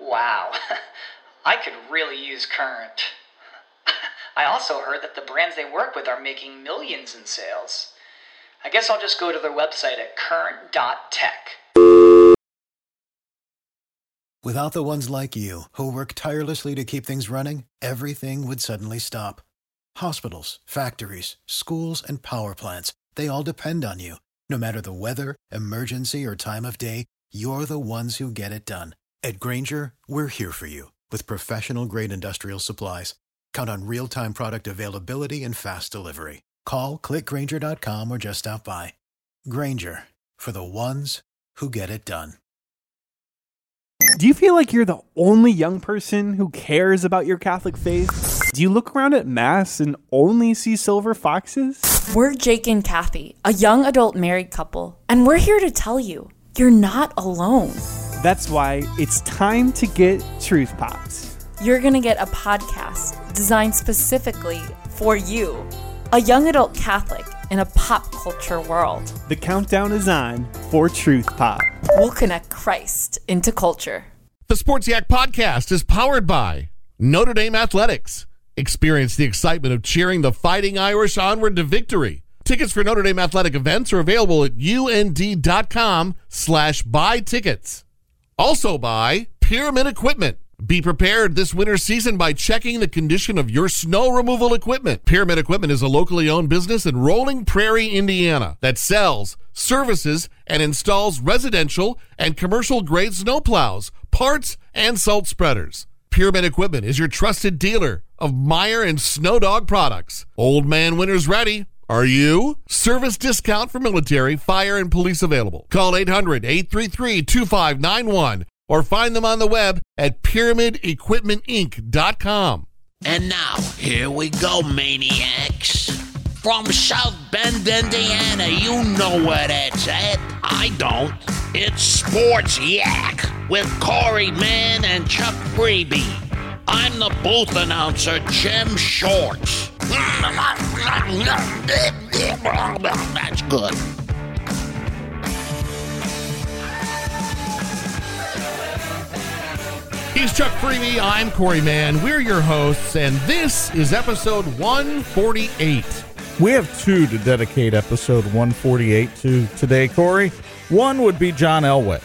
Wow, I could really use Current. I also heard that the brands they work with are making millions in sales. I guess I'll just go to their website at current.tech. Without the ones like you, who work tirelessly to keep things running, everything would suddenly stop. Hospitals, factories, schools, and power plants, they all depend on you. No matter the weather, emergency, or time of day, you're the ones who get it done. At Grainger, we're here for you with professional grade industrial supplies. Count on real time product availability and fast delivery. Call clickgrainger.com or just stop by. Grainger for the ones who get it done. Do you feel like you're the only young person who cares about your Catholic faith? Do you look around at Mass and only see silver foxes? We're Jake and Kathy, a young adult married couple, and we're here to tell you you're not alone. That's why it's time to get Truth Pops. You're going to get a podcast designed specifically for you, a young adult Catholic in a pop culture world. The countdown is on for Truth Pop. We'll connect Christ into culture. The Sports Yak podcast is powered by Notre Dame Athletics. Experience the excitement of cheering the Fighting Irish onward to victory. Tickets for Notre Dame athletic events are available at und.com slash buy tickets. Also by Pyramid Equipment. Be prepared this winter season by checking the condition of your snow removal equipment. Pyramid Equipment is a locally owned business in Rolling Prairie, Indiana that sells, services, and installs residential and commercial grade snowplows, parts, and salt spreaders. Pyramid Equipment is your trusted dealer of Meyer and Snowdog products. Old Man Winter's ready. Are you? Service discount for military, fire, and police available. Call 800 833 2591 or find them on the web at pyramidequipmentinc.com. And now, here we go, maniacs. From South Bend, Indiana, you know where that's at. I don't. It's Sports Yak with Corey Mann and Chuck Freeby. I'm the booth announcer, Jim Shorts. That's good. He's Chuck Freeby. I'm Corey Mann. We're your hosts, and this is episode 148. We have two to dedicate episode 148 to today, Corey. One would be John Elway.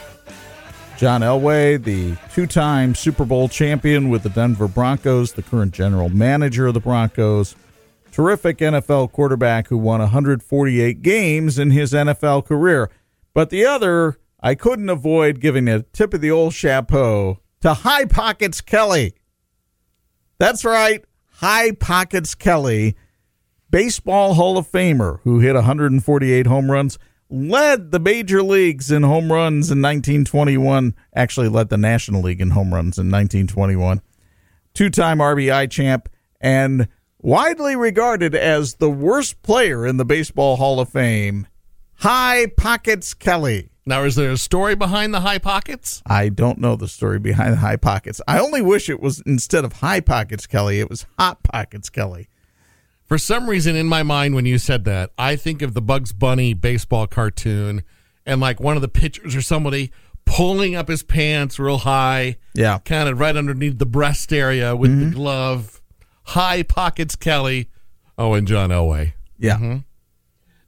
John Elway, the two time Super Bowl champion with the Denver Broncos, the current general manager of the Broncos, terrific NFL quarterback who won 148 games in his NFL career. But the other, I couldn't avoid giving a tip of the old chapeau to High Pockets Kelly. That's right, High Pockets Kelly, Baseball Hall of Famer who hit 148 home runs, led the major leagues in home runs in 1921, actually led the National League in home runs in 1921, two time RBI champ, and widely regarded as the worst player in the Baseball Hall of Fame, High Pockets Kelly. Now, is there a story behind the high pockets? I don't know the story behind the High Pockets. I only wish it was instead of High Pockets Kelly, it was Hot Pockets Kelly. For some reason, in my mind, when you said that, I think of the Bugs Bunny baseball cartoon and like one of the pitchers or somebody pulling up his pants real high. Yeah. Kind of right underneath the breast area with Mm-hmm. the glove. High pockets Kelly. Oh, and John Elway. Yeah. Mm-hmm.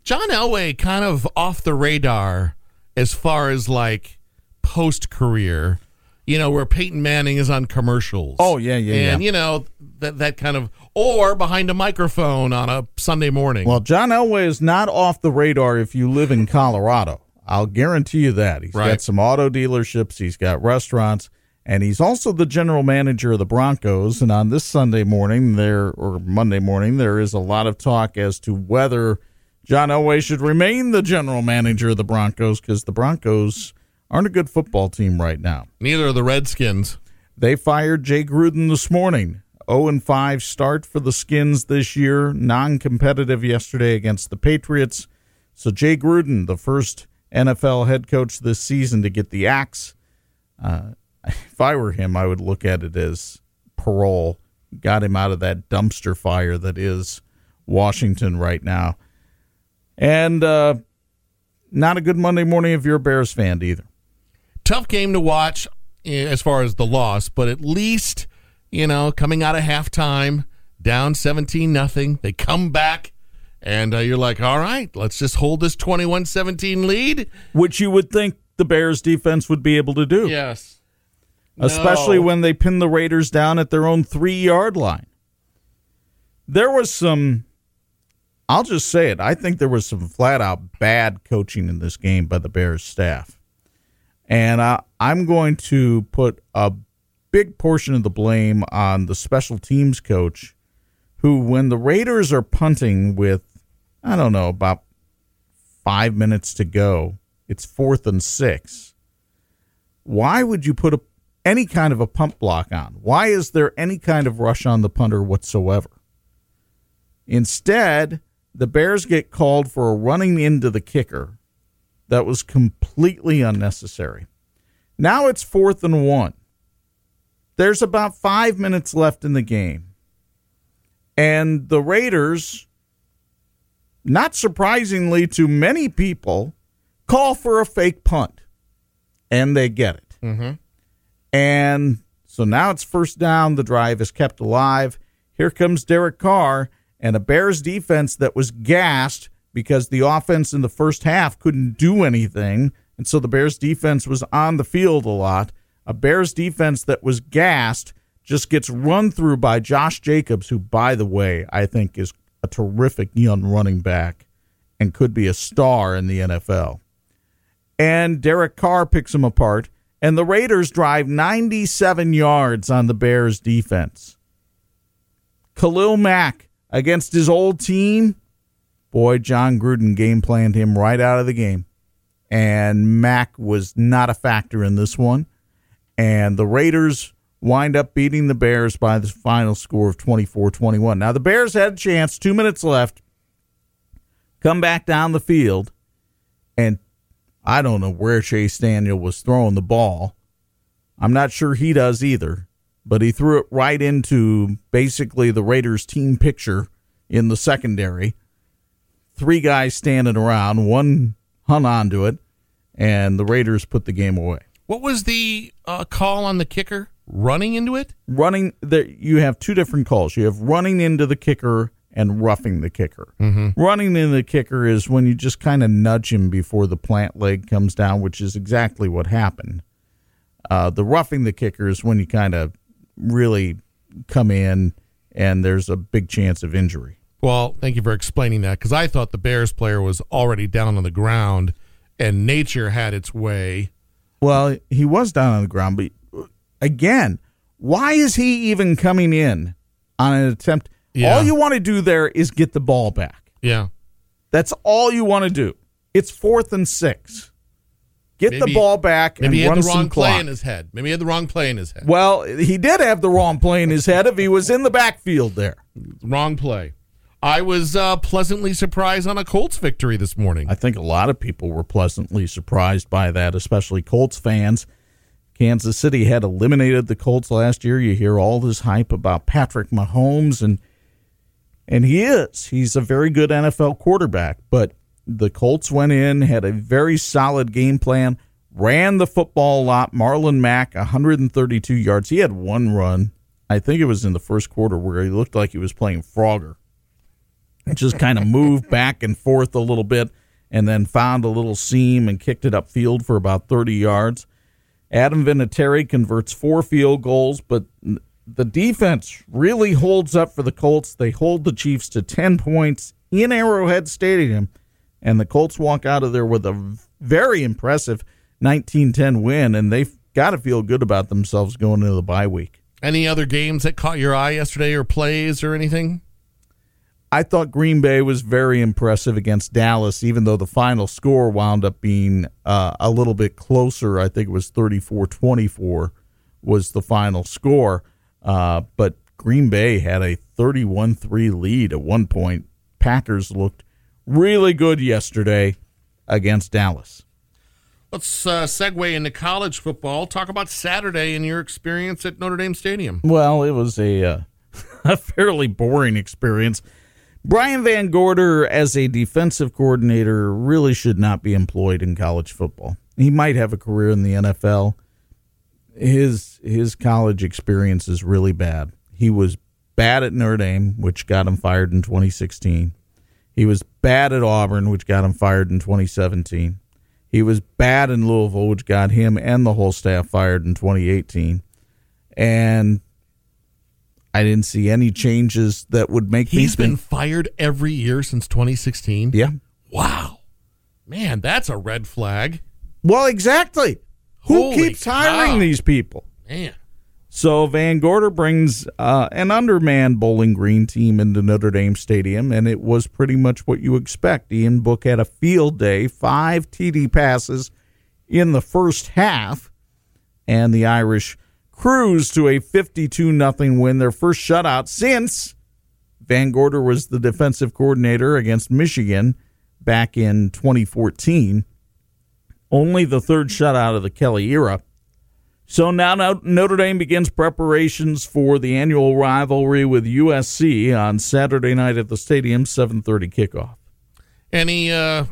John Elway kind of off the radar as far as like post career, you know, where Peyton Manning is on commercials. Oh, yeah, yeah, and yeah. you know that that kind of or behind a microphone on a Sunday morning. Well, John Elway is not off the radar if you live in Colorado. I'll guarantee you that. He's Right. got some auto dealerships, he's got restaurants, and he's also the general manager of the Broncos. And on this Sunday morning, there or Monday morning, there is a lot of talk as to whether John Elway should remain the general manager of the Broncos because the Broncos aren't a good football team right now. Neither are the Redskins. They fired Jay Gruden this morning. 0 and 5 start for the Skins this year, non competitive yesterday against the Patriots. So, Jay Gruden, the first NFL head coach this season to get the axe. Uh, if I were him, I would look at it as parole. Got him out of that dumpster fire that is Washington right now. And uh, not a good Monday morning if you're a Bears fan either. Tough game to watch eh, as far as the loss, but at least, you know, coming out of halftime, down 17 nothing, they come back and uh, you're like, "All right, let's just hold this 21-17 lead." Which you would think the Bears defense would be able to do. Yes. Especially No. when they pin the Raiders down at their own 3-yard line. There was some I'll just say it. I think there was some flat out bad coaching in this game by the Bears staff. And I, I'm going to put a big portion of the blame on the special teams coach, who, when the Raiders are punting with, I don't know, about five minutes to go, it's fourth and six. Why would you put a, any kind of a pump block on? Why is there any kind of rush on the punter whatsoever? Instead, the Bears get called for a running into the kicker that was completely unnecessary. Now it's fourth and one. There's about five minutes left in the game. And the Raiders, not surprisingly to many people, call for a fake punt. And they get it. Mm-hmm. And so now it's first down. The drive is kept alive. Here comes Derek Carr and a Bears defense that was gassed because the offense in the first half couldn't do anything. And so the Bears defense was on the field a lot. A Bears defense that was gassed just gets run through by Josh Jacobs, who, by the way, I think is a terrific young running back and could be a star in the NFL. And Derek Carr picks him apart, and the Raiders drive 97 yards on the Bears defense. Khalil Mack against his old team. Boy, Jon Gruden game planned him right out of the game. And Mack was not a factor in this one. And the Raiders wind up beating the Bears by the final score of 24 21. Now, the Bears had a chance, two minutes left, come back down the field, and I don't know where Chase Daniel was throwing the ball. I'm not sure he does either, but he threw it right into basically the Raiders team picture in the secondary. Three guys standing around, one hung onto it, and the Raiders put the game away. What was the uh, call on the kicker? Running into it? Running there you have two different calls. You have running into the kicker and roughing the kicker. Mm-hmm. Running into the kicker is when you just kind of nudge him before the plant leg comes down, which is exactly what happened. Uh, the roughing the kicker is when you kind of really come in and there's a big chance of injury. Well, thank you for explaining that because I thought the Bears player was already down on the ground and nature had its way. Well, he was down on the ground, but uh, again, why is he even coming in on an attempt? Yeah. All you want to do there is get the ball back. Yeah. That's all you want to do. It's fourth and six. Get the ball back and Maybe he had run the wrong play clock. in his head. Maybe he had the wrong play in his head. well, he did have the wrong play in his head if he was in the backfield there. Wrong play. I was uh, pleasantly surprised on a Colts victory this morning. I think a lot of people were pleasantly surprised by that, especially Colts fans. Kansas City had eliminated the Colts last year. You hear all this hype about Patrick Mahomes and and he is. He's a very good NFL quarterback, but the Colts went in, had a very solid game plan, ran the football a lot. Marlon Mack, 132 yards. He had one run. I think it was in the first quarter where he looked like he was playing Frogger just kind of moved back and forth a little bit and then found a little seam and kicked it upfield for about 30 yards. Adam Vinatieri converts four field goals, but the defense really holds up for the Colts. They hold the Chiefs to 10 points in Arrowhead Stadium, and the Colts walk out of there with a very impressive 19-10 win, and they've got to feel good about themselves going into the bye week. Any other games that caught your eye yesterday or plays or anything? I thought Green Bay was very impressive against Dallas, even though the final score wound up being uh, a little bit closer. I think it was 34 24 was the final score. Uh, but Green Bay had a 31 3 lead at one point. Packers looked really good yesterday against Dallas. Let's uh, segue into college football. Talk about Saturday and your experience at Notre Dame Stadium. Well, it was a, uh, a fairly boring experience. Brian VanGorder, as a defensive coordinator, really should not be employed in college football. He might have a career in the NFL. His his college experience is really bad. He was bad at Notre Dame, which got him fired in 2016. He was bad at Auburn, which got him fired in 2017. He was bad in Louisville, which got him and the whole staff fired in 2018. And I didn't see any changes that would make He's me been think, fired every year since 2016. yeah. Wow. Man, that's a red flag. Well, exactly. Who keeps hiring cow. these people? Man. So VanGorder brings uh, an undermanned Bowling Green team into Notre Dame Stadium, and it was pretty much what you expect. Ian Book had a field day, five TD passes in the first half, and the Irish cruised to a 52 nothing win, their first shutout since VanGorder was the defensive coordinator against Michigan back in 2014. Only the third shutout of the Kelly era. So now Notre Dame begins preparations for the annual rivalry with USC on Saturday night at the stadium, 7:30 kickoff. Any, uh,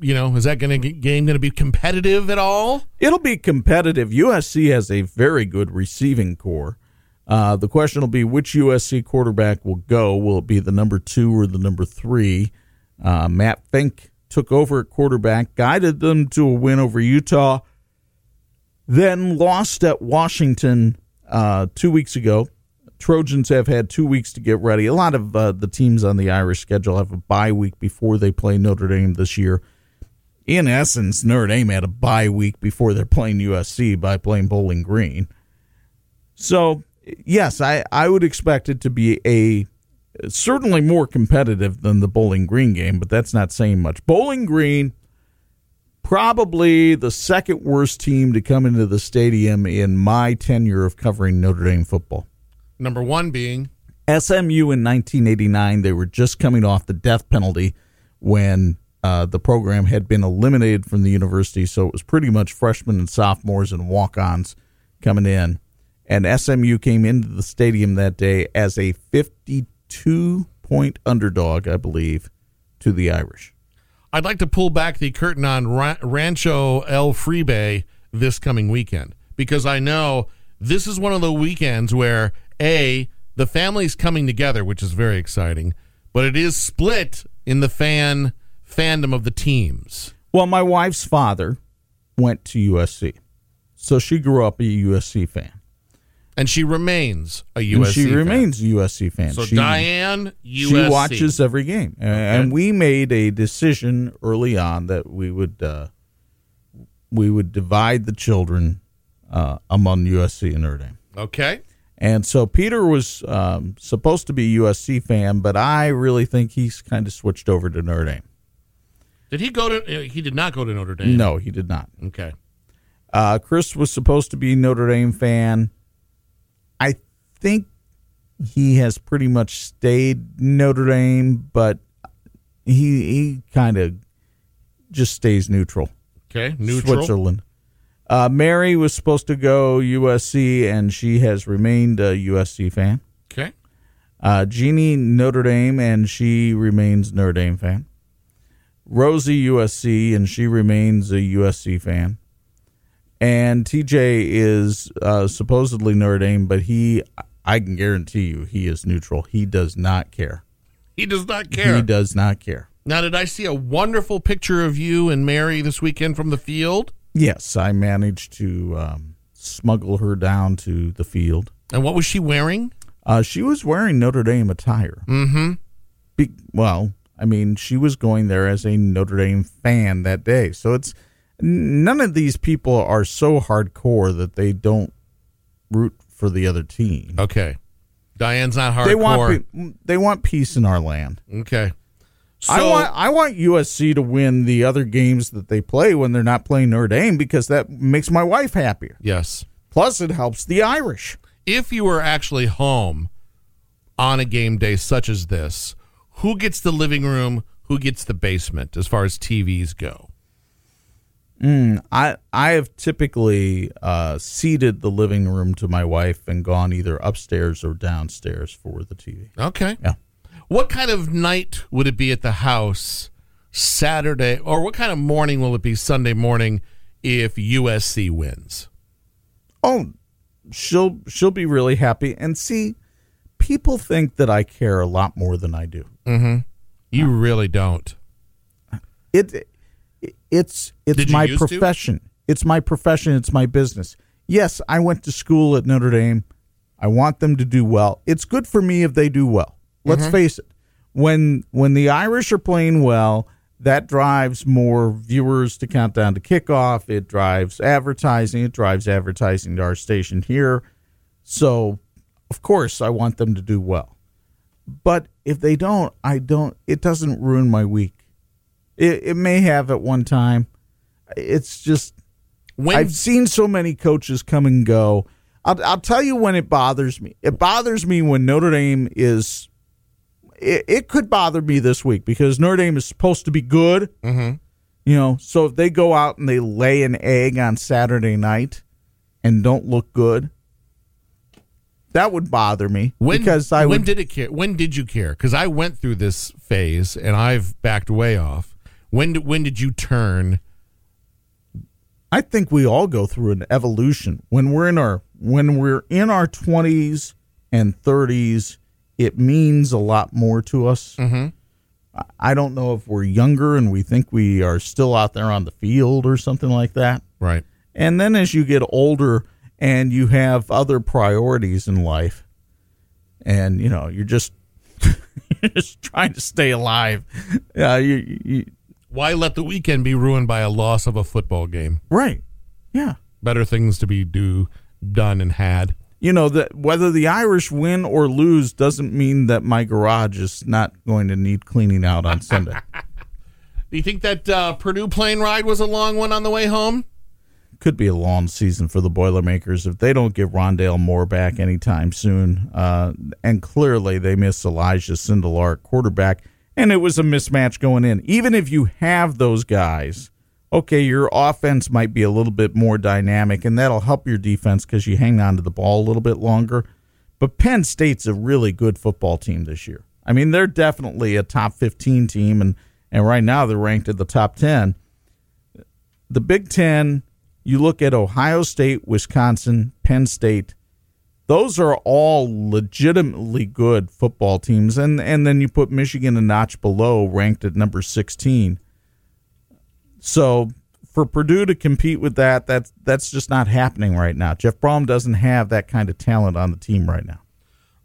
you know, is that going to game going to be competitive at all? It'll be competitive. USC has a very good receiving corps. Uh, the question will be which USC quarterback will go. Will it be the number two or the number three? Uh, Matt Fink took over at quarterback, guided them to a win over Utah, then lost at Washington uh, two weeks ago. Trojans have had two weeks to get ready. A lot of uh, the teams on the Irish schedule have a bye week before they play Notre Dame this year. In essence, Notre Dame had a bye week before they're playing USC by playing Bowling Green. So, yes, I, I would expect it to be a certainly more competitive than the Bowling Green game, but that's not saying much. Bowling Green, probably the second worst team to come into the stadium in my tenure of covering Notre Dame football. Number one being SMU in 1989, they were just coming off the death penalty when uh, the program had been eliminated from the university. So it was pretty much freshmen and sophomores and walk ons coming in. And SMU came into the stadium that day as a 52 point underdog, I believe, to the Irish. I'd like to pull back the curtain on Rancho El Freebay this coming weekend because I know this is one of the weekends where a the family's coming together, which is very exciting, but it is split in the fan fandom of the teams. Well, my wife's father went to USC. So she grew up a USC fan. And she remains a USC. And she fan. remains a USC fan. So she, Diane, USC. she watches every game. A- And we made a decision early on that we would uh, we would divide the children uh, among USC and Notre Dame. Okay. And so Peter was um, supposed to be a USC fan, but I really think he's kind of switched over to Notre Dame. Did he go to? uh, He did not go to Notre Dame. No, he did not. Okay. Uh, Chris was supposed to be a Notre Dame fan. I think he has pretty much stayed Notre Dame, but he he kind of just stays neutral. Okay. Neutral. Switzerland. Uh, Mary was supposed to go USC, and she has remained a USC fan. Okay. Uh, Jeannie Notre Dame, and she remains Notre Dame fan. Rosie USC, and she remains a USC fan. And TJ is uh, supposedly Notre Dame, but he, I can guarantee you, he is neutral. He does not care. He does not care. He does not care. Now, did I see a wonderful picture of you and Mary this weekend from the field? Yes, I managed to um, smuggle her down to the field. And what was she wearing? Uh, she was wearing Notre Dame attire. Mm-hmm. Be- well, I mean, she was going there as a Notre Dame fan that day. So it's none of these people are so hardcore that they don't root for the other team. Okay. Diane's not hardcore. They want pe- they want peace in our land. okay. So, I want I want USC to win the other games that they play when they're not playing Notre Dame because that makes my wife happier. yes. Plus, it helps the Irish. If you were actually home on a game day such as this, who gets the living room? Who gets the basement as far as TVs go? Mm, I I have typically uh, ceded the living room to my wife and gone either upstairs or downstairs for the TV. Okay. Yeah. What kind of night would it be at the house Saturday, or what kind of morning will it be Sunday morning if USC wins? Oh, she'll she'll be really happy. And see, people think that I care a lot more than I do. Mm-hmm. You really don't. It it's it's Did my used to? profession. It's my profession. It's my business. Yes, I went to school at Notre Dame. I want them to do well. It's good for me if they do well. Let's Mm-hmm. face it. When when the Irish are playing well, that drives more viewers to count down to kickoff. It drives advertising. It drives advertising to our station here. So, of course, I want them to do well. But if they don't, I don't. It doesn't ruin my week. It, it may have at one time. It's just When I've seen so many coaches come and go. I'll, I'll tell you when it bothers me. It bothers me when Notre Dame is. It, it could bother me this week because Notre Dame is supposed to be good. Mm-hmm. You know, so if they go out and they lay an egg on Saturday night and don't look good, that would bother me when because I when would. did it care? When did you care? Because I went through this phase and I've backed way off. When did when did you turn? I think we all go through an evolution when we're in our when we're in our twenties and thirties. It means a lot more to us. Mm-hmm. I don't know if we're younger and we think we are still out there on the field or something like that. Right. And then as you get older and you have other priorities in life, and you know you're just you're just trying to stay alive. Yeah, you, you Why let the weekend be ruined by a loss of a football game? right. Yeah. Better things to be do done and had. You know that whether the Irish win or lose doesn't mean that my garage is not going to need cleaning out on Sunday. Do you think that uh, Purdue plane ride was a long one on the way home? Could be a long season for the Boilermakers if they don't get Rondale Moore back anytime soon. Uh, and clearly they miss Elijah Sindelar, quarterback, and it was a mismatch going in. Even if you have those guys, okay, your offense might be a little bit more dynamic, and that'll help your defense because you hang on to the ball a little bit longer. But Penn State's a really good football team this year. I mean, they're definitely a top 15 team, and, and right now they're ranked at the top 10. The Big Ten, you look at Ohio State, Wisconsin, Penn State, those are all legitimately good football teams. And, and then you put Michigan a notch below, ranked at number 16. So for Purdue to compete with that, that's that's just not happening right now. Jeff Brohm doesn't have that kind of talent on the team right now.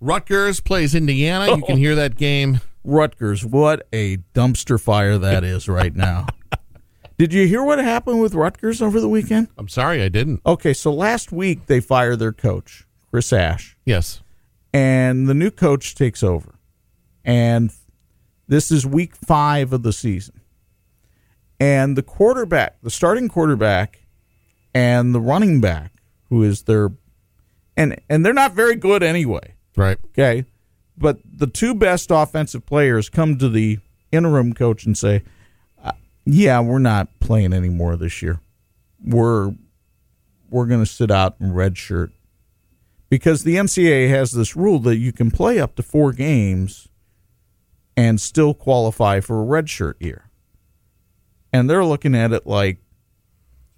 Rutgers plays Indiana. You can hear that game. Rutgers, what a dumpster fire that is right now. Did you hear what happened with Rutgers over the weekend? I'm sorry, I didn't. Okay, so last week they fired their coach, Chris Ash, Yes. and the new coach takes over. And this is week five of the season. And the quarterback, the starting quarterback, and the running back, who is their and and they're not very good anyway. Right. Okay. But the two best offensive players come to the interim coach and say, uh, "Yeah, we're not playing anymore this year. We're we're going to sit out in red shirt because the NCAA has this rule that you can play up to four games and still qualify for a red shirt year." And they're looking at it like,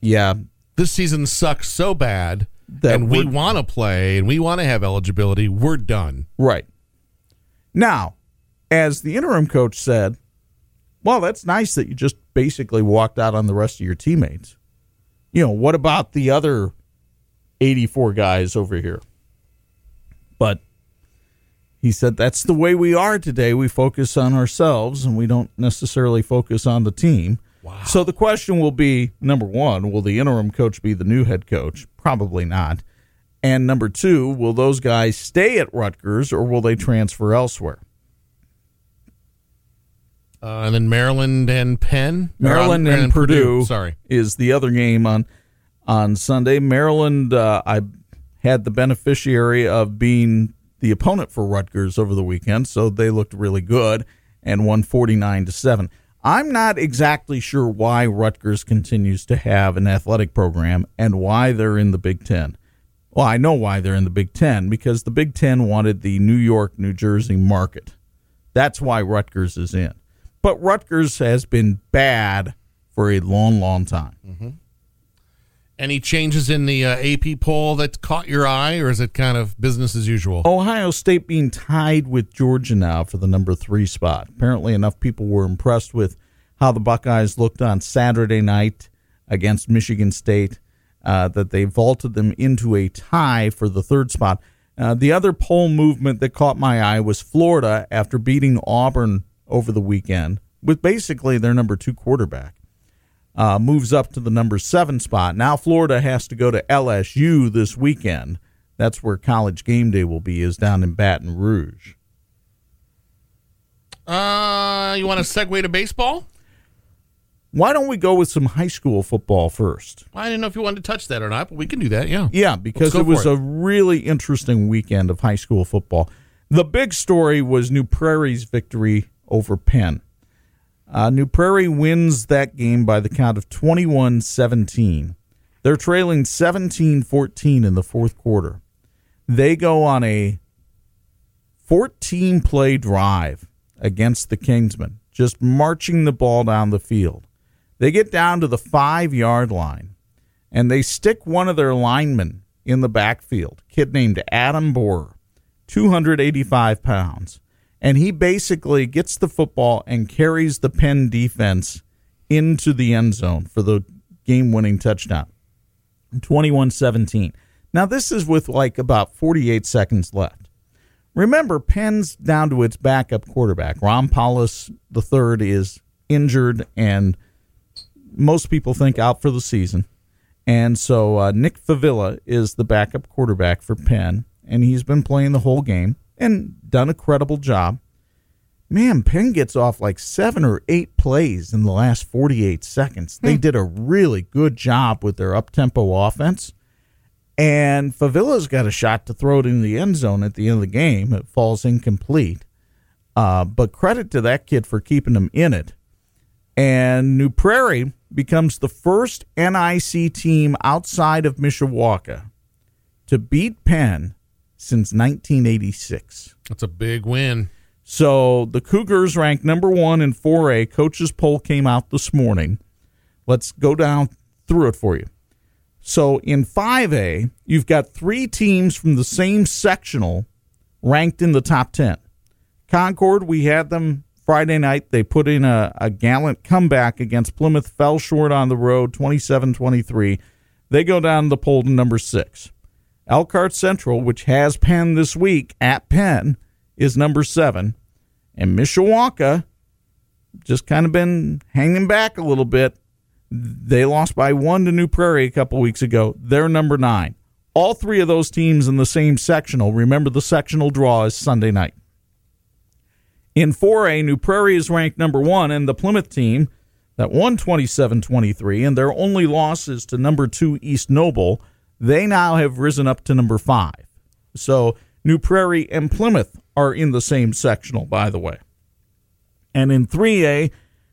"Yeah, This season sucks so bad, That and we want to play and we want to have eligibility. We're done. Right. Now, as the interim coach said, well, that's nice that you just basically walked out on the rest of your teammates. You know, what about the other 84 guys over here? But he said that's the way we are today. We focus on ourselves and we don't necessarily focus on the team. Wow. So the question will be number one, will the interim coach be the new head coach? Probably not. And number two, will those guys stay at Rutgers or will they transfer elsewhere? Uh, and then Maryland and Penn. Maryland uh, and, Purdue, Sorry. is the other game on on Sunday. Maryland, uh, I had the beneficiary of being the opponent for Rutgers over the weekend, so they looked really good and won 49 to 7. I'm not exactly sure why Rutgers continues to have an athletic program and why they're in the Big 10. Well, I know why they're in the Big 10 because the Big 10 wanted the New York, New Jersey market. That's why Rutgers is in. But Rutgers has been bad for a long, long time. Mm-hmm. Any changes in the uh, AP poll that caught your eye, or is it kind of business as usual? Ohio State being tied with Georgia now for the number three spot. Apparently, enough people were impressed with how the Buckeyes looked on Saturday night against Michigan State uh, that they vaulted them into a tie for the third spot. Uh, the other poll movement that caught my eye was Florida after beating Auburn over the weekend with basically their number two quarterback. Uh, moves up to the number seven spot. Now Florida has to go to LSU this weekend. That's where college game day will be, is down in Baton Rouge. Uh, you want to segue to baseball? Why don't we go with some high school football first? I didn't know if you wanted to touch that or not, but we can do that. Yeah. Yeah, because it was it. a really interesting weekend of high school football. The big story was New Prairie's victory over Penn. Uh, New Prairie wins that game by the count of 21 17. They're trailing 17 14 in the fourth quarter. They go on a 14 play drive against the Kingsmen, just marching the ball down the field. They get down to the five yard line and they stick one of their linemen in the backfield, kid named Adam Borer, 285 pounds. And he basically gets the football and carries the Penn defense into the end zone for the game winning touchdown. 21 17. Now, this is with like about 48 seconds left. Remember, Penn's down to its backup quarterback. Ron Paulus III is injured and most people think out for the season. And so uh, Nick Favilla is the backup quarterback for Penn, and he's been playing the whole game and done a credible job. Man, Penn gets off like seven or eight plays in the last 48 seconds. They did a really good job with their up tempo offense. And Favilla's got a shot to throw it in the end zone at the end of the game. It falls incomplete. Uh, but credit to that kid for keeping them in it. And New Prairie becomes the first NIC team outside of Mishawaka to beat Penn since 1986. That's a big win. So the Cougars ranked number one in 4A. Coaches poll came out this morning. Let's go down through it for you. So in 5A, you've got three teams from the same sectional ranked in the top 10. Concord, we had them Friday night. They put in a, a gallant comeback against Plymouth, fell short on the road 27 23. They go down the poll to number six. Elkhart Central, which has Penn this week at Penn, is number seven. And Mishawaka just kind of been hanging back a little bit. They lost by one to New Prairie a couple weeks ago. They're number nine. All three of those teams in the same sectional. Remember, the sectional draw is Sunday night. In 4A, New Prairie is ranked number one, and the Plymouth team that won 27 23, and their only loss is to number two East Noble, they now have risen up to number five. So New Prairie and Plymouth are in the same sectional, by the way. And in 3A,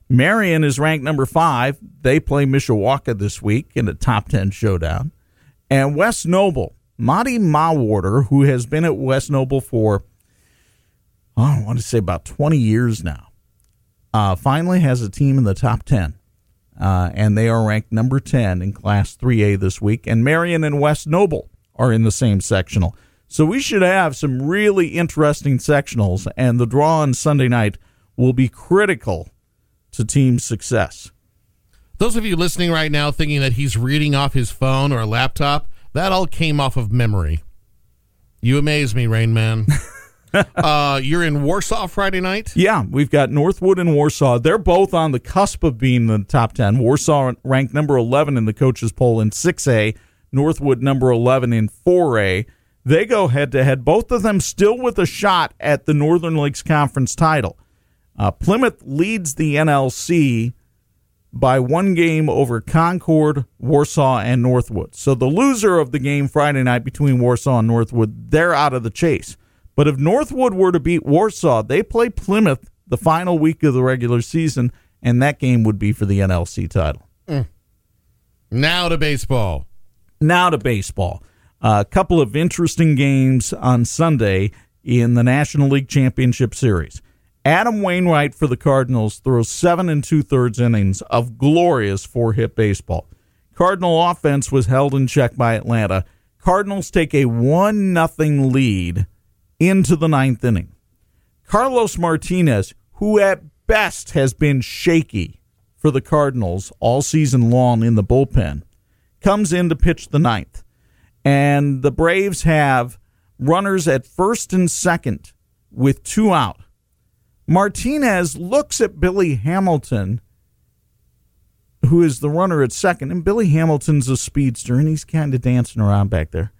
Marion is ranked number five. They play Mishawaka this week in a top 10 showdown. And West Noble, Monte Mawhorter, who has been at West Noble for, oh, I want to say about 20 years now, uh, finally has a team in the top 10. Uh, and they are ranked number 10 in Class 3A this week. And Marion and West Noble are in the same sectional. So we should have some really interesting sectionals, and the draw on Sunday night will be critical to team success. Those of you listening right now thinking that he's reading off his phone or a laptop, that all came off of memory. You amaze me, Rain Man. uh, you're in Warsaw Friday night? Yeah, we've got Northwood and Warsaw. They're both on the cusp of being in the top 10. Warsaw ranked number 11 in the coaches poll in 6A, Northwood number 11 in 4A. They go head to head, both of them still with a shot at the Northern Lakes Conference title. Uh, Plymouth leads the NLC by one game over Concord, Warsaw, and Northwood. So the loser of the game Friday night between Warsaw and Northwood, they're out of the chase. But if Northwood were to beat Warsaw, they play Plymouth the final week of the regular season, and that game would be for the NLC title. Mm. Now to baseball. Now to baseball. A couple of interesting games on Sunday in the National League Championship Series. Adam Wainwright for the Cardinals throws seven and two thirds innings of glorious four hit baseball. Cardinal offense was held in check by Atlanta. Cardinals take a one nothing lead into the ninth inning. Carlos Martinez, who at best has been shaky for the Cardinals all season long in the bullpen, comes in to pitch the ninth. And the Braves have runners at first and second with two out. Martinez looks at Billy Hamilton, who is the runner at second, and Billy Hamilton's a speedster, and he's kind of dancing around back there,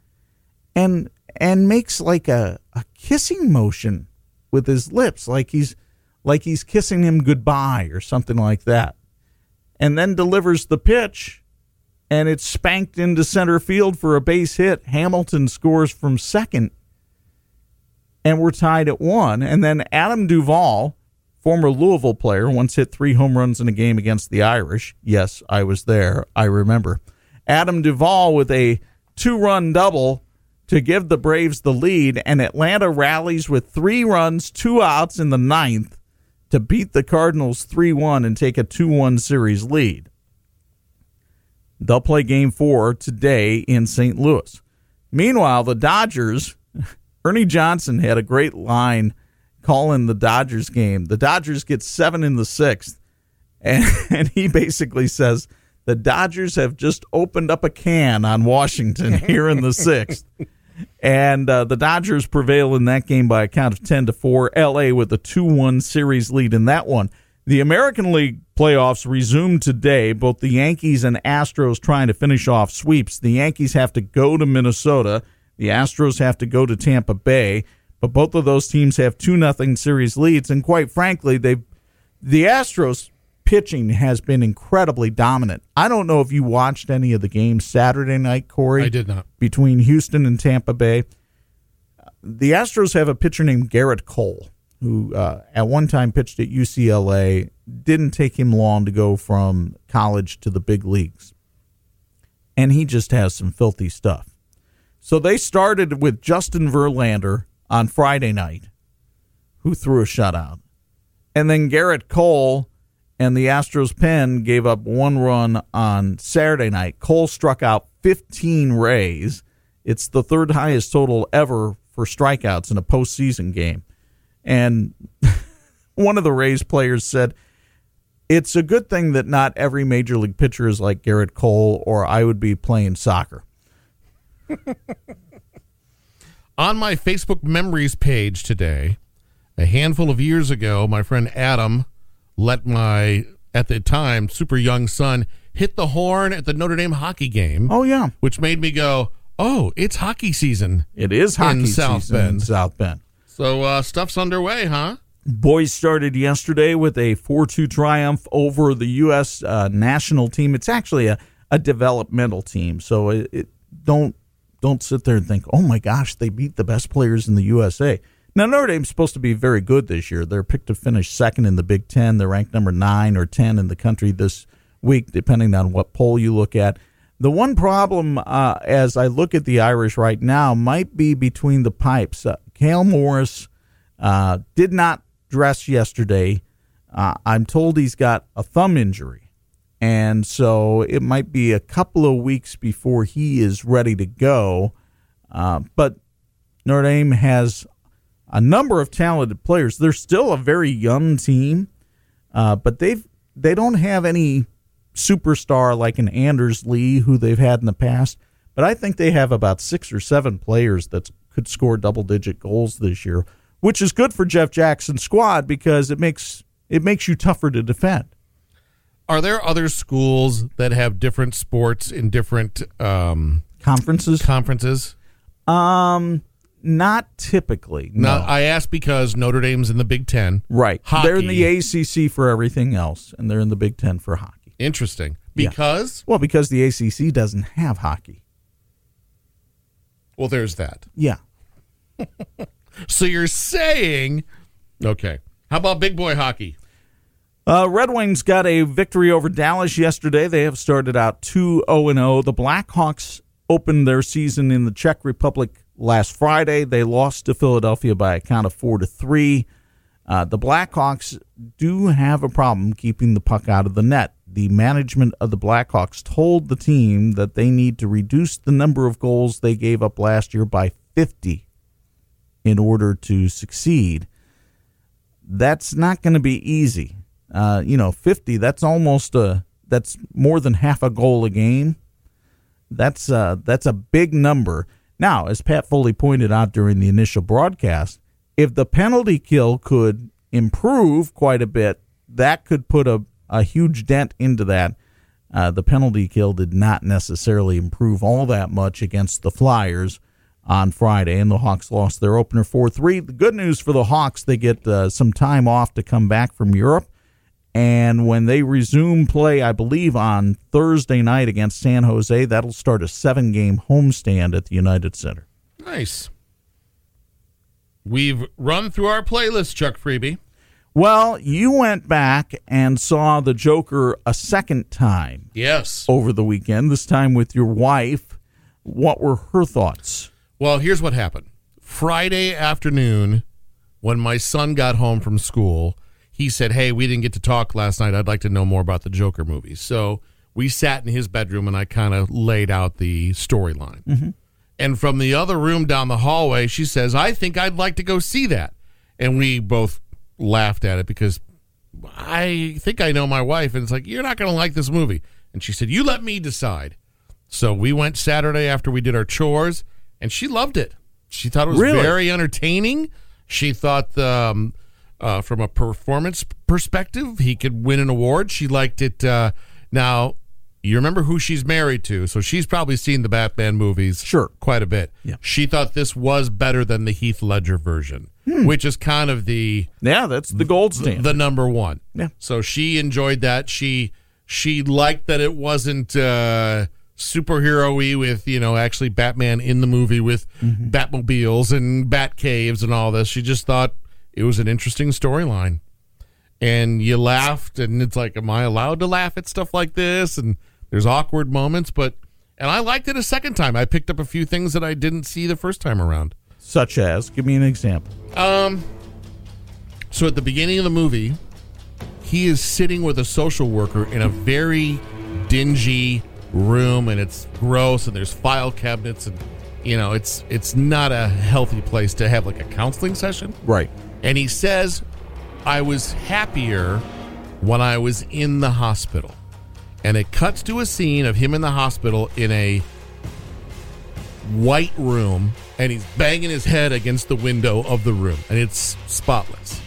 and and makes like a, a kissing motion with his lips, like he's like he's kissing him goodbye or something like that, and then delivers the pitch, and it's spanked into center field for a base hit. Hamilton scores from second, and we're tied at one. And then Adam Duvall, former Louisville player, once hit three home runs in a game against the Irish. Yes, I was there. I remember. Adam Duvall with a two run double to give the Braves the lead, and Atlanta rallies with three runs, two outs in the ninth to beat the Cardinals 3 1 and take a 2 1 series lead. They'll play game four today in St. Louis. Meanwhile, the Dodgers, Ernie Johnson had a great line calling the Dodgers game. The Dodgers get seven in the sixth, and, and he basically says the Dodgers have just opened up a can on Washington here in the sixth. And uh, the Dodgers prevail in that game by a count of 10 to 4. LA with a 2 1 series lead in that one. The American League playoffs resume today. Both the Yankees and Astros trying to finish off sweeps. The Yankees have to go to Minnesota. The Astros have to go to Tampa Bay. But both of those teams have 2 nothing series leads. And quite frankly, they the Astros pitching has been incredibly dominant. I don't know if you watched any of the games Saturday night, Corey. I did not. Between Houston and Tampa Bay. The Astros have a pitcher named Gerrit Cole, who uh, at one time pitched at UCLA. Didn't take him long to go from college to the big leagues. And he just has some filthy stuff. So they started with Justin Verlander on Friday night, who threw a shutout. And then Gerrit Cole and the Astros pen gave up one run on Saturday night. Cole struck out 15 Rays. It's the third highest total ever for strikeouts in a postseason game. And one of the Rays players said, It's a good thing that not every major league pitcher is like Gerrit Cole, or I would be playing soccer. On my Facebook memories page today, a handful of years ago, my friend Adam let my, at the time, super young son hit the horn at the Notre Dame hockey game. Oh, yeah. Which made me go, oh, it's hockey season. It is hockey South season Bend. in South Bend. So uh, stuff's underway, huh? Boys started yesterday with a 4 2 triumph over the U.S. Uh, national team. It's actually a, a developmental team, so it, it, don't don't sit there and think, oh my gosh, they beat the best players in the USA. Now, Notre Dame's supposed to be very good this year. They're picked to finish second in the Big Ten. They're ranked number nine or 10 in the country this week, depending on what poll you look at. The one problem, uh, as I look at the Irish right now, might be between the pipes. Uh, Cale Morris uh, did not dress yesterday. Uh, I'm told he's got a thumb injury. And so it might be a couple of weeks before he is ready to go. Uh, but Notre Dame has a number of talented players. They're still a very young team, uh, but they've they don't have any superstar like an Anders Lee who they've had in the past. But I think they have about six or seven players that could score double digit goals this year, which is good for Jeff Jackson's squad because it makes it makes you tougher to defend. Are there other schools that have different sports in different um, Conferences? conferences? Um, not typically. No. No, I ask because Notre Dame's in the Big Ten. right. Hockey. They're in the ACC for everything else, and they're in the Big Ten for hockey. Interesting. Yeah. Because Well, because the ACC doesn't have hockey. well, there's that. Yeah. So you're saying, okay. How about big boy hockey? Uh, Red Wings got a victory over Dallas yesterday. They have started out 2 0 0. The Blackhawks opened their season in the Czech Republic last Friday. They lost to Philadelphia by a count of 4 to 3. Uh, the Blackhawks do have a problem keeping the puck out of the net. The management of the Blackhawks told the team that they need to reduce the number of goals they gave up last year by 50 in order to succeed. That's not going to be easy. Uh, you know, 50, that's almost a that's more than half a goal a game. That's uh that's a big number. Now, as Pat Foley pointed out during the initial broadcast, if the penalty kill could improve quite a bit, that could put a, a huge dent into that. Uh, the penalty kill did not necessarily improve all that much against the Flyers on Friday, and the Hawks lost their opener 4 3. The good news for the Hawks, they get uh, some time off to come back from Europe. And when they resume play, I believe on Thursday night against San Jose, that'll start a seven game homestand at the United Center. Nice. We've run through our playlist, Chuck Freeby. Well, you went back and saw the Joker a second time Yes. over the weekend, this time with your wife. What were her thoughts? Well, here's what happened. Friday afternoon, when my son got home from school, he said, Hey, we didn't get to talk last night. I'd like to know more about the Joker movie. So we sat in his bedroom and I kind of laid out the storyline. And from the other room down the hallway, she says, I think I'd like to go see that. And we both laughed at it because I think I know my wife. And it's like, You're not going to like this movie. And she said, You let me decide. So we went Saturday after we did our chores, and she loved it. She thought it was Really? very entertaining. She thought, um, uh, from a performance perspective, he could win an award. She liked it. Uh, now, you remember who she's married to, so she's probably seen the Batman movies, Sure. quite a bit. Yeah. She thought this was better than the Heath Ledger version, which is kind of the Yeah, that's the gold standard. the number one. Yeah. So she enjoyed that. She she liked that it wasn't uh, superhero-y with you know actually Batman in the movie with Batmobiles and Bat caves and all this. She just thought it was an interesting storyline. And you laughed, and it's like, am I allowed to laugh at stuff like this? And there's awkward moments, but and I liked it a second time. I picked up a few things that I didn't see the first time around. Such as, give me an example. Um. So at the beginning of the movie, he is sitting with a social worker in a very dingy room, and it's gross, and there's file cabinets, and you know, it's it's not a healthy place to have like a counseling session. Right. And he says, "I was happier when I was in the hospital." And it cuts to a scene of him in the hospital in a white room and he's banging his head against the window of the room and it's spotless.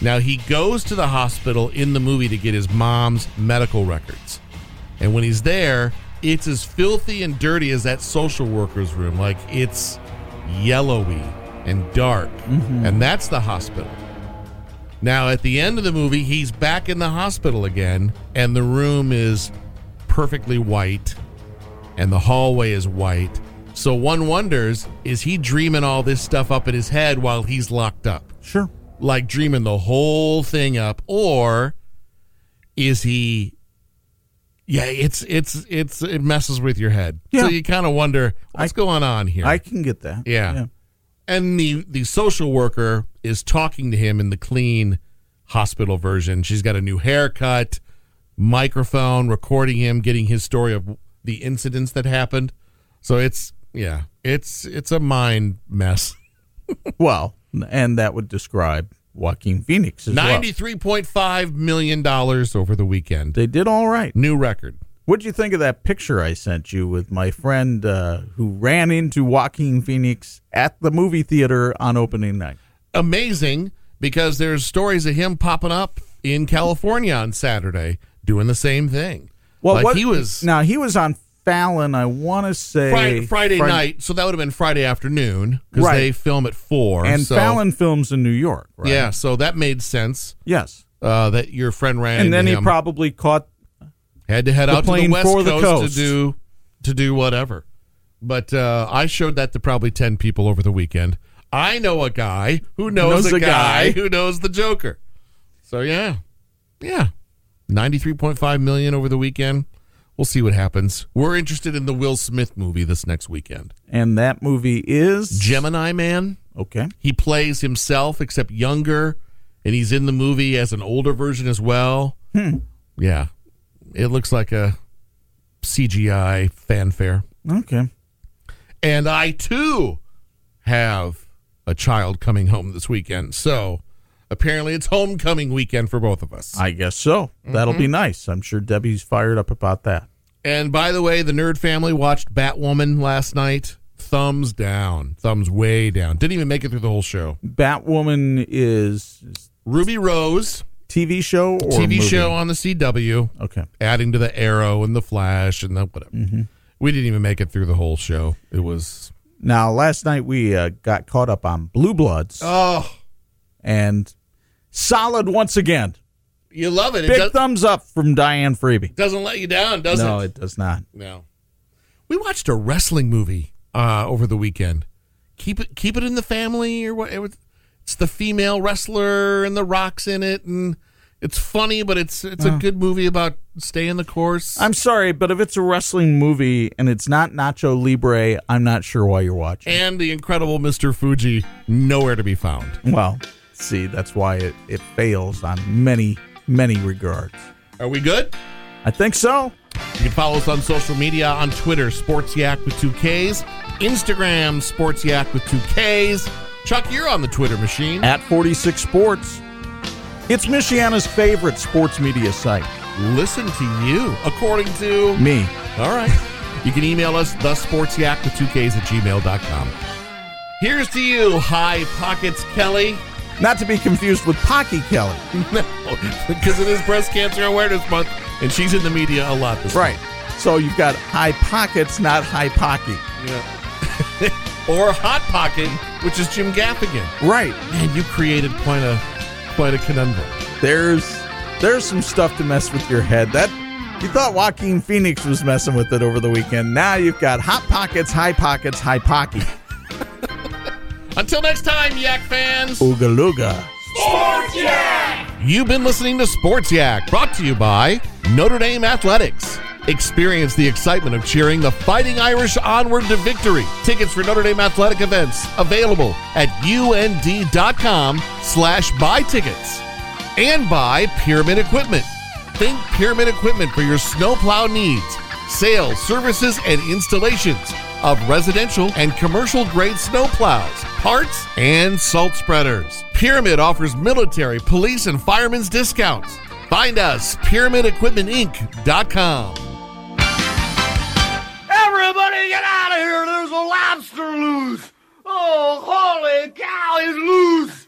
Now he goes to the hospital in the movie to get his mom's medical records. And when he's there, it's as filthy and dirty as that social worker's room. Like it's yellowy and dark. Mm-hmm. And that's the hospital. Now, at the end of the movie, he's back in the hospital again, and the room is perfectly white, and the hallway is white. So one wonders is he dreaming all this stuff up in his head while he's locked up? Sure. Like dreaming the whole thing up, or is he. Yeah, it's it's it's it messes with your head. Yeah. So you kind of wonder what's going on here. I can get that. Yeah. And the the social worker is talking to him in the clean hospital version. She's got a new haircut, microphone, recording him, getting his story of the incidents that happened. So it's yeah, it's it's a mind mess. Well, and that would describe Joaquin Phoenix as well. Ninety three point five million dollars over the weekend. They did all right. New record. What'd you think of that picture I sent you with my friend uh, who ran into Joaquin Phoenix at the movie theater on opening night? Amazing because there's stories of him popping up in California on Saturday doing the same thing. like what- he was now he was on Fallon. I want to say Friday, Friday Fri- night, so that would have been Friday afternoon because Right. they film at four. and so, Fallon films in New York. Right? yeah, so that made sense. Yes. Uh, that your friend ran And then into he probably caught Had to head The out to the west for the coast, coast. to do to do whatever. But uh, I showed that to probably ten people over the weekend. I know a guy who knows, Knows a guy, guy. who knows the Joker. So yeah, yeah, ninety three point five million over the weekend. We'll see what happens. We're interested in the Will Smith movie this next weekend. And that movie is Gemini Man. Okay. He plays himself, except younger, and he's in the movie as an older version as well. Yeah, it looks like a CGI fanfare. Okay. And I too have a child coming home this weekend. So apparently it's homecoming weekend for both of us. I guess so. That'll be mm-hmm. nice. I'm sure Debbie's fired up about that. and by the way, the nerd family watched Batwoman last night. Thumbs down. Thumbs way down. Didn't even make it through the whole show. Batwoman is is Ruby Rose, TV show or TV movie? show on the CW, Okay. adding to the Arrow and the Flash and the whatever. We didn't even make it through the whole show. It was Now, last night we uh, got caught up on Blue Bloods oh, and solid once again. you love it. It Big does, thumbs up from Diane Freeby. doesn't let you down, does no, it? No, it does not. No. We watched a wrestling movie uh, over the weekend. Keep it, keep it in the family, or what? It was, it's the female wrestler and the rocks in it, and it's funny, but it's it's a good movie about staying the course. I'm sorry, but if it's a wrestling movie and it's not Nacho Libre, I'm not sure why you're watching. and the incredible Mr. Fuji nowhere to be found. Well, see, that's why it, it fails on many, many regards. Are we good? I think so. You can follow us on social media on Twitter, Sports Yakk with two Ks, Instagram, Sports Yakk with two Ks. Chuck, you're on the Twitter machine. At 46 Sports. It's Michiana's favorite sports media site. Listen to you, according to Me. All right. You can email us, the sportsyak with two Ks at gmail.com. Here's to you, High Pockets Kelly. Not to be confused with Pocky Kelly. No, because it is Breast Cancer Awareness Month, and she's in the media a lot this Right. So you've got high pockets, not high pocky. month. Yeah. or Hot Pocket, which is Jim Gaffigan. Right. Man, you created quite a quite a conundrum. There's there's some stuff to mess with your head. That you thought Joaquin Phoenix was messing with it over the weekend. Now you've got hot pockets, high pockets, high pocky. Until next time, Yak fans. Ooga looga. You've been listening to Sports Yakk, brought to you by Notre Dame Athletics. Experience the excitement of cheering the Fighting Irish onward to victory. Tickets for Notre Dame athletic events available at und.com slash buy tickets. And buy Pyramid Equipment. Think Pyramid Equipment for your snowplow needs. Sales, services, and installations of residential and commercial grade snowplows, parts, and salt spreaders. Pyramid offers military, police, and firemen's discounts. Find us, PyramidEquipmentInc.com. Everybody get out of here! There's a lobster loose! Oh, holy cow, he's loose!